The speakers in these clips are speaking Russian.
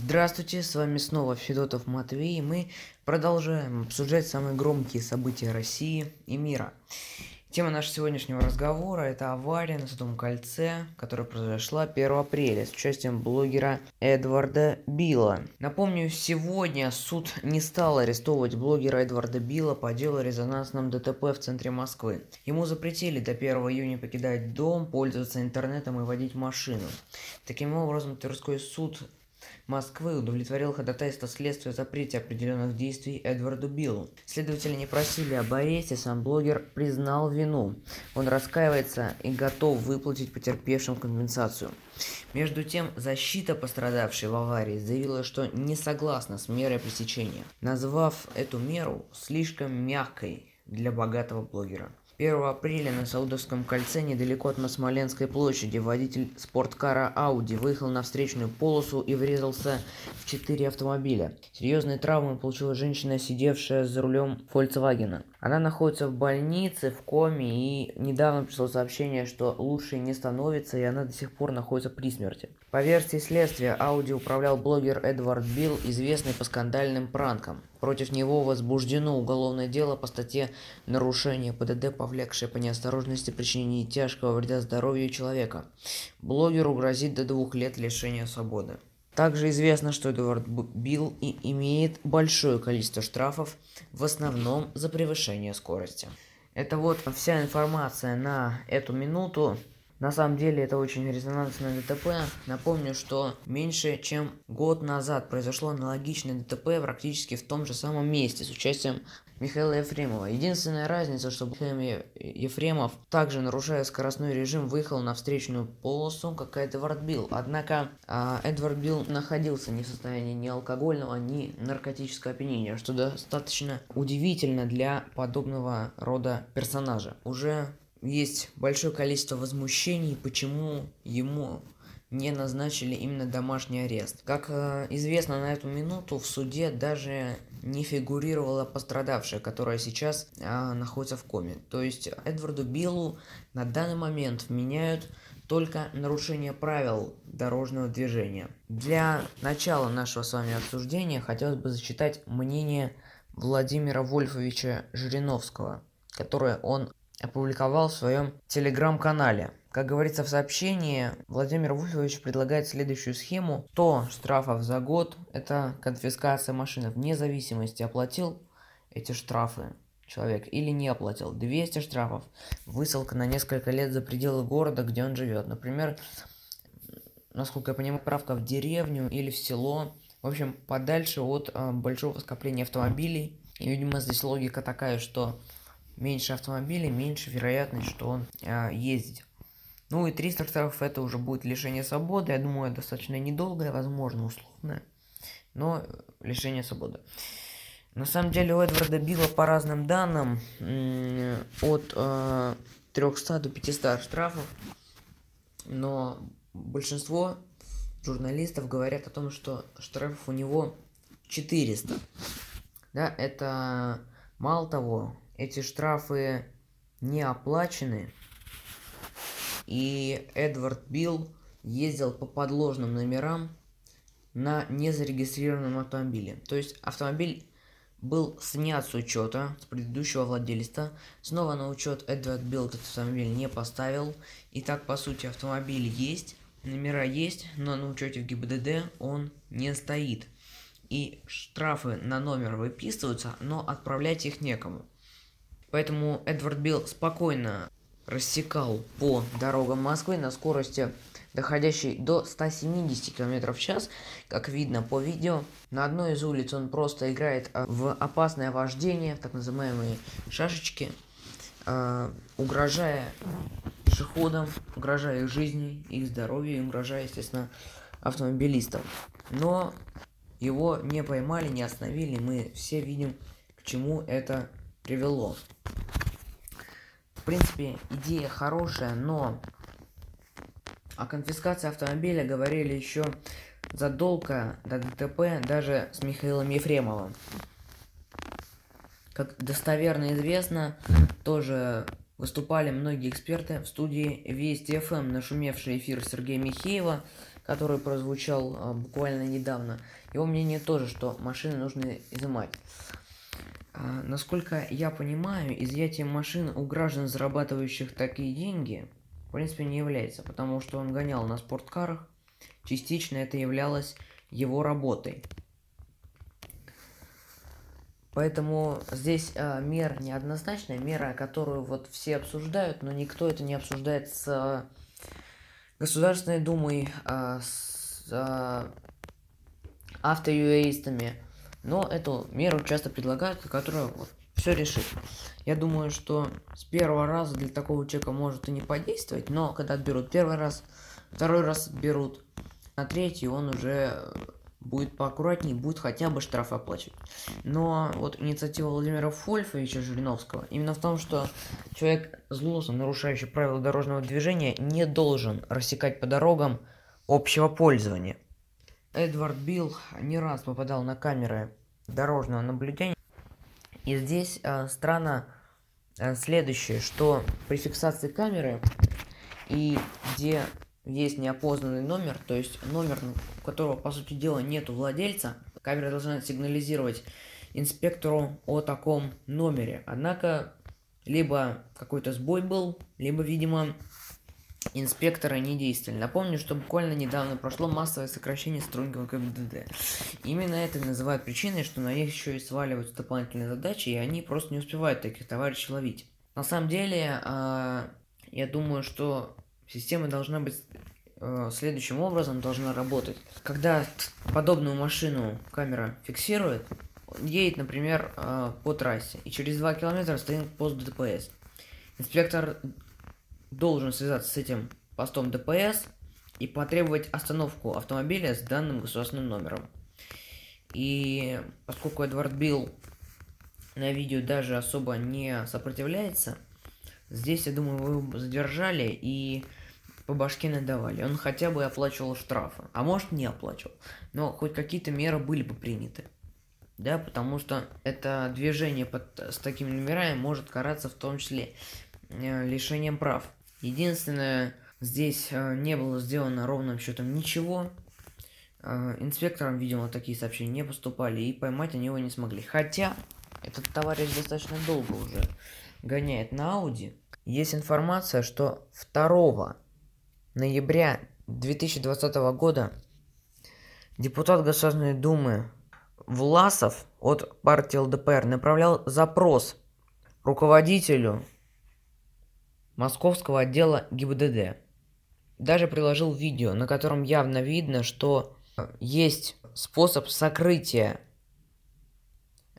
Здравствуйте, с вами снова Федотов Матвей, и мы продолжаем обсуждать самые громкие события России и мира. Тема нашего сегодняшнего разговора – это авария на Садовом кольце, которая произошла 1 апреля с участием блогера Эдварда Билла. Напомню, сегодня суд не стал арестовывать блогера Эдварда Билла по делу о резонансном ДТП в центре Москвы. Ему запретили до 1 июня покидать дом, пользоваться интернетом и водить машину. Таким образом, Тверской суд Москвы удовлетворил ходатайство следствия о запрете определенных действий Эдварду Биллу. Следователи не просили об аресте, сам блогер признал вину. Он раскаивается и готов выплатить потерпевшим компенсацию. Между тем, защита пострадавшей в аварии заявила, что не согласна с мерой пресечения, назвав эту меру слишком мягкой для богатого блогера. 1 апреля на Саудовском кольце недалеко от Смоленской площади водитель спорткара Audi выехал на встречную полосу и врезался в четыре автомобиля. Серьезные травмы получила женщина, сидевшая за рулем Volkswagen. Она находится в больнице, в коме, и недавно пришло сообщение, что лучше не становится, и она до сих пор находится при смерти. По версии следствия, Audi управлял блогер Эдвард Билл, известный по скандальным пранкам. Против него возбуждено уголовное дело по статье «Нарушение ПДД, повлекшее по неосторожности причинение тяжкого вреда здоровью человека». Блогеру грозит до двух лет лишения свободы. Также известно, что Эдвард Билл и имеет большое количество штрафов, в основном за превышение скорости. Это вот вся информация на эту минуту. На самом деле это очень резонансное ДТП. Напомню, что меньше чем год назад произошло аналогичное ДТП практически в том же самом месте с участием Михаила Ефремова. Единственная разница, что Михаил Ефремов, также нарушая скоростной режим, выехал на встречную полосу, как Эдвард Билл. Однако э, Эдвард Билл находился не в состоянии ни алкогольного, ни наркотического опьянения, что достаточно удивительно для подобного рода персонажа. Уже есть большое количество возмущений, почему ему не назначили именно домашний арест. Как э, известно, на эту минуту в суде даже не фигурировала пострадавшая, которая сейчас э, находится в коме. То есть Эдварду Биллу на данный момент вменяют только нарушение правил дорожного движения. Для начала нашего с вами обсуждения хотелось бы зачитать мнение Владимира Вольфовича Жириновского, которое он опубликовал в своем телеграм-канале. Как говорится в сообщении, Владимир Вульфович предлагает следующую схему. 100 штрафов за год – это конфискация машины. Вне зависимости, оплатил эти штрафы человек или не оплатил. 200 штрафов – высылка на несколько лет за пределы города, где он живет. Например, насколько я понимаю, правка в деревню или в село. В общем, подальше от э, большого скопления автомобилей. И, видимо, здесь логика такая, что меньше автомобилей, меньше вероятность, что он э, ездит. Ну и 300 штрафов это уже будет лишение свободы. Я думаю, достаточно недолгое, возможно, условное. Но лишение свободы. На самом деле у Эдварда Билла по разным данным от э, 300 до 500 штрафов. Но большинство журналистов говорят о том, что штрафов у него 400. Да, это мало того, эти штрафы не оплачены. И Эдвард Билл ездил по подложным номерам на незарегистрированном автомобиле. То есть автомобиль был снят с учета с предыдущего владельца. Снова на учет Эдвард Билл этот автомобиль не поставил. И так, по сути, автомобиль есть, номера есть, но на учете в ГИБДД он не стоит. И штрафы на номер выписываются, но отправлять их некому. Поэтому Эдвард Билл спокойно рассекал по дорогам Москвы на скорости доходящей до 170 км в час, как видно по видео. На одной из улиц он просто играет а, в опасное вождение, так называемые шашечки, э, угрожая пешеходам, угрожая их жизни, их здоровью, угрожая, естественно, автомобилистам. Но его не поймали, не остановили, мы все видим, к чему это привело принципе, идея хорошая, но о конфискации автомобиля говорили еще задолго до ДТП даже с Михаилом Ефремовым. Как достоверно известно, тоже выступали многие эксперты в студии Вести ФМ, нашумевший эфир Сергея Михеева, который прозвучал а, буквально недавно, его мнение тоже, что машины нужно изымать. А, насколько я понимаю, изъятие машин у граждан, зарабатывающих такие деньги, в принципе, не является, потому что он гонял на спорткарах, частично это являлось его работой. Поэтому здесь э, мера неоднозначная, мера, которую вот все обсуждают, но никто это не обсуждает с э, Государственной Думой, э, с э, автоюэистами. Но эту меру часто предлагают, которая вот, все решит. Я думаю, что с первого раза для такого человека может и не подействовать, но когда берут первый раз, второй раз берут, на третий он уже будет поаккуратнее, будет хотя бы штраф оплачивать. Но вот инициатива Владимира Фольфовича Жириновского именно в том, что человек злостно нарушающий правила дорожного движения не должен рассекать по дорогам общего пользования. Эдвард Билл не раз попадал на камеры дорожного наблюдения. И здесь э, странно э, следующее, что при фиксации камеры и где есть неопознанный номер, то есть номер, у которого, по сути дела, нету владельца, камера должна сигнализировать инспектору о таком номере. Однако, либо какой-то сбой был, либо, видимо, инспекторы не действовали. Напомню, что буквально недавно прошло массовое сокращение сотрудников ГИБДД. Именно это называют причиной, что на них еще и сваливаются дополнительные задачи, и они просто не успевают таких товарищей ловить. На самом деле, э, я думаю, что Система должна быть э, следующим образом должна работать. Когда подобную машину камера фиксирует, едет, например, э, по трассе, и через 2 километра стоит пост ДПС. Инспектор должен связаться с этим постом ДПС и потребовать остановку автомобиля с данным государственным номером. И поскольку Эдвард Билл на видео даже особо не сопротивляется, здесь, я думаю, вы задержали и по башке надавали. Он хотя бы оплачивал штрафы. А может не оплачивал. Но хоть какие-то меры были бы приняты. Да, потому что это движение под, с такими номерами может караться в том числе э, лишением прав. Единственное, здесь э, не было сделано ровным счетом ничего. Э, инспекторам, видимо, такие сообщения не поступали, и поймать они его не смогли. Хотя, этот товарищ достаточно долго уже гоняет на Ауди. Есть информация, что 2 ноября 2020 года депутат Государственной Думы Власов от партии ЛДПР направлял запрос руководителю московского отдела ГИБДД. Даже приложил видео, на котором явно видно, что есть способ сокрытия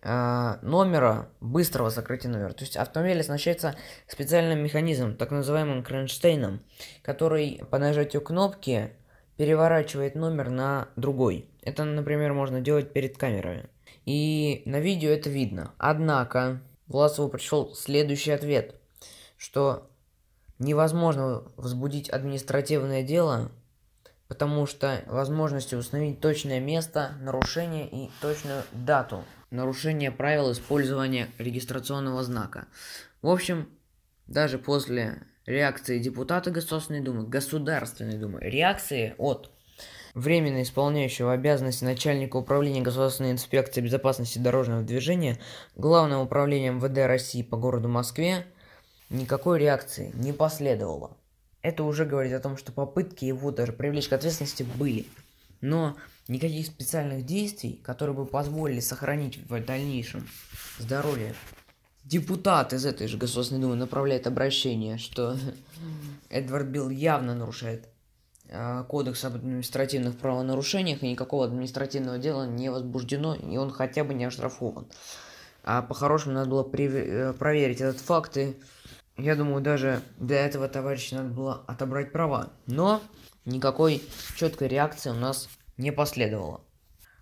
э, номера, быстрого закрытия номера. То есть автомобиль оснащается специальным механизмом, так называемым кронштейном, который по нажатию кнопки переворачивает номер на другой. Это, например, можно делать перед камерой. И на видео это видно. Однако Власову пришел следующий ответ, что невозможно возбудить административное дело, потому что возможности установить точное место нарушения и точную дату нарушение правил использования регистрационного знака. В общем, даже после реакции депутата Государственной Думы, Государственной Думы, реакции от временно исполняющего обязанности начальника управления Государственной инспекции безопасности дорожного движения Главного управления МВД России по городу Москве, никакой реакции не последовало. Это уже говорит о том, что попытки его даже привлечь к ответственности были. Но никаких специальных действий, которые бы позволили сохранить в дальнейшем здоровье. Депутат из этой же Государственной Думы направляет обращение, что Эдвард Билл явно нарушает э, кодекс об административных правонарушениях, и никакого административного дела не возбуждено, и он хотя бы не оштрафован. А по-хорошему надо было при- проверить этот факт, и я думаю, даже для этого товарища надо было отобрать права. Но никакой четкой реакции у нас не последовало.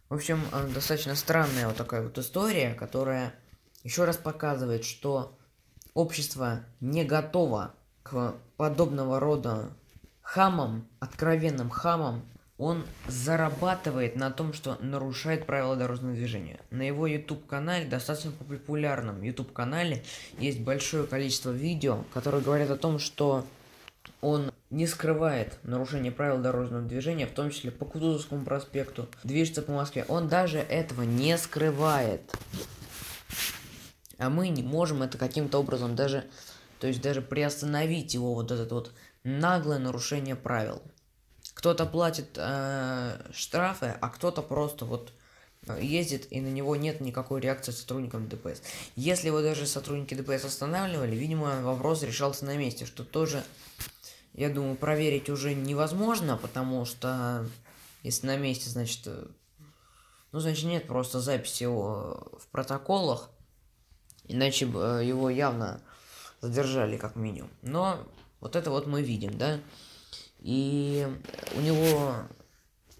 В общем, э, достаточно странная вот такая вот история, которая еще раз показывает, что общество не готово к подобного рода хамам, откровенным хамам. Он зарабатывает на том, что нарушает правила дорожного движения. На его YouTube-канале, достаточно популярном YouTube-канале, есть большое количество видео, которые говорят о том, что он не скрывает нарушение правил дорожного движения, в том числе по Кутузовскому проспекту, движется по Москве. Он даже этого не скрывает. А мы не можем это каким-то образом даже, то есть даже приостановить его вот этот вот наглое нарушение правил. Кто-то платит э, штрафы, а кто-то просто вот э, ездит и на него нет никакой реакции сотрудникам ДПС. Если его даже сотрудники ДПС останавливали, видимо, вопрос решался на месте, что тоже я думаю, проверить уже невозможно, потому что если на месте, значит, э, ну, значит, нет просто записи его в протоколах, иначе э, его явно задержали как минимум. Но вот это вот мы видим, да, и у него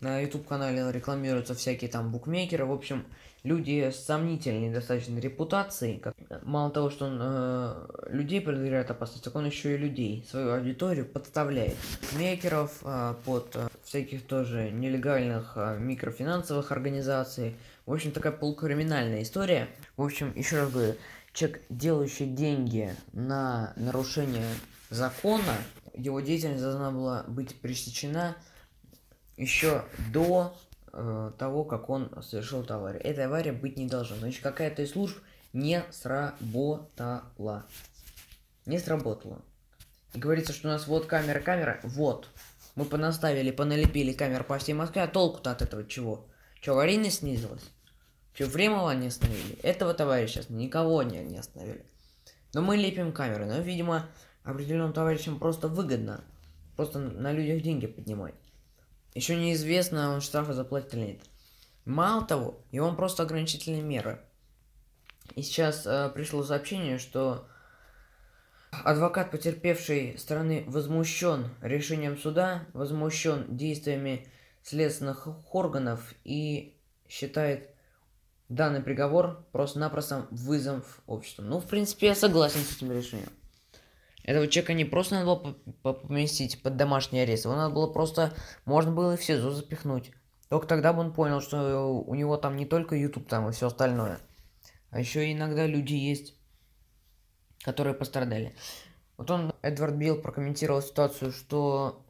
на YouTube канале рекламируются всякие там букмекеры, в общем, люди с сомнительной достаточно репутацией. Как, мало того, что он э, людей подвергает опасности, так он еще и людей, свою аудиторию подставляет. Мейкеров э, под э, всяких тоже нелегальных э, микрофинансовых организаций. В общем, такая полукриминальная история. В общем, еще раз говорю, человек, делающий деньги на нарушение закона, его деятельность должна была быть пресечена еще до э, того, как он совершил эту аварию. Эта авария быть не должна. Значит, какая-то из служб не сработала. Не сработала. И говорится, что у нас вот камера, камера, вот. Мы понаставили, поналепили камер по всей Москве, а толку-то от этого чего? Че, аварийность снизилась? Че, Времова не остановили? Этого товарища никого не, не остановили. Но мы лепим камеры, но, видимо, определенным товарищам просто выгодно просто на людях деньги поднимать. Еще неизвестно, он штрафы заплатит или нет. Мало того, и он просто ограничительные меры. И сейчас э, пришло сообщение, что адвокат потерпевшей стороны возмущен решением суда, возмущен действиями следственных органов и считает данный приговор просто-напросто вызов обществу. Ну, в принципе, я согласен с этим решением. Этого человека не просто надо было поместить под домашний арест, его надо было просто, можно было и в СИЗО запихнуть. Только тогда бы он понял, что у него там не только YouTube там и все остальное, а еще иногда люди есть, которые пострадали. Вот он, Эдвард Билл, прокомментировал ситуацию, что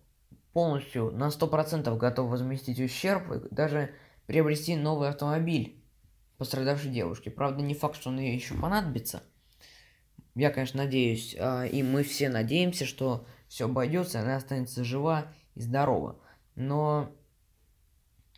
полностью на 100% готов возместить ущерб и даже приобрести новый автомобиль пострадавшей девушке. Правда, не факт, что он ей еще понадобится – я, конечно, надеюсь, а, и мы все надеемся, что все обойдется, она останется жива и здорова. Но,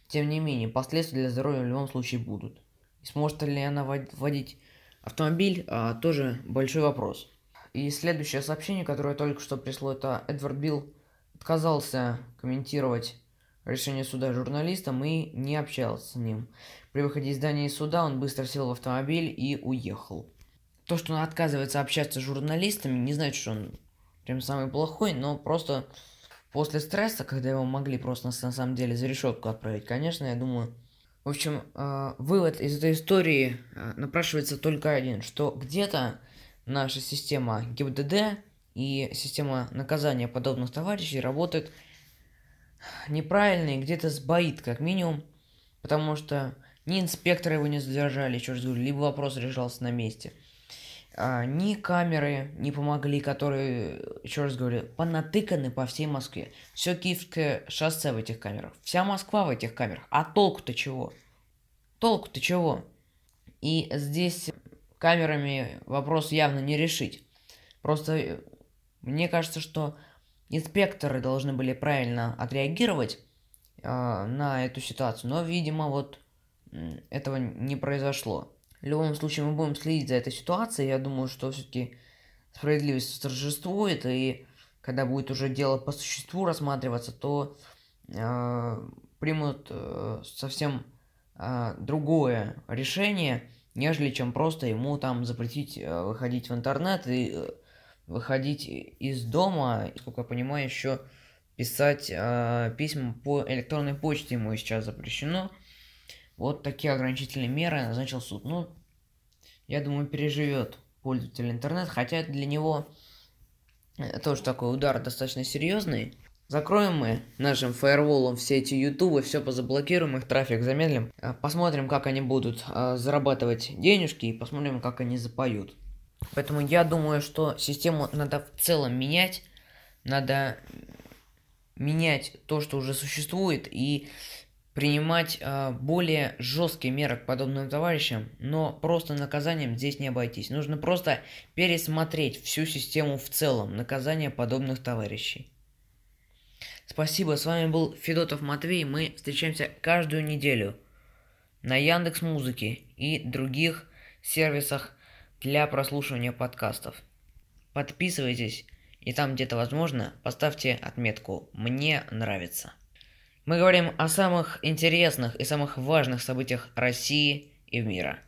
тем не менее, последствия для здоровья в любом случае будут. И сможет ли она водить автомобиль, а, тоже большой вопрос. И следующее сообщение, которое только что пришло, это Эдвард Билл отказался комментировать решение суда журналистам и не общался с ним. При выходе из здания суда он быстро сел в автомобиль и уехал то, что он отказывается общаться с журналистами, не значит, что он прям самый плохой, но просто после стресса, когда его могли просто на самом деле за решетку отправить, конечно, я думаю... В общем, э, вывод из этой истории э, напрашивается только один, что где-то наша система ГИБДД и система наказания подобных товарищей работает неправильно и где-то сбоит, как минимум, потому что ни инспекторы его не задержали, раз говорю, либо вопрос решался на месте – а, ни камеры не помогли, которые, еще раз говорю, понатыканы по всей Москве. Все Киевское шоссе в этих камерах. Вся Москва в этих камерах. А толку-то чего? Толку-то чего? И здесь камерами вопрос явно не решить. Просто э, мне кажется, что инспекторы должны были правильно отреагировать э, на эту ситуацию, но, видимо, вот этого не произошло. В любом случае мы будем следить за этой ситуацией. Я думаю, что все-таки справедливость торжествует, и когда будет уже дело по существу рассматриваться, то э, примут э, совсем э, другое решение, нежели чем просто ему там запретить э, выходить в интернет и э, выходить из дома, сколько я понимаю, еще писать э, письма по электронной почте ему сейчас запрещено. Вот такие ограничительные меры назначил суд. Ну, я думаю, переживет пользователь интернет, хотя для него тоже такой удар достаточно серьезный. Закроем мы нашим фаерволом все эти ютубы, все позаблокируем, их трафик замедлим. А, посмотрим, как они будут а, зарабатывать денежки и посмотрим, как они запоют. Поэтому я думаю, что систему надо в целом менять. Надо менять то, что уже существует, и принимать э, более жесткие меры к подобным товарищам, но просто наказанием здесь не обойтись. Нужно просто пересмотреть всю систему в целом наказания подобных товарищей. Спасибо, с вами был Федотов Матвей. Мы встречаемся каждую неделю на Яндекс Музыке и других сервисах для прослушивания подкастов. Подписывайтесь и там где-то возможно поставьте отметку «Мне нравится». Мы говорим о самых интересных и самых важных событиях России и мира.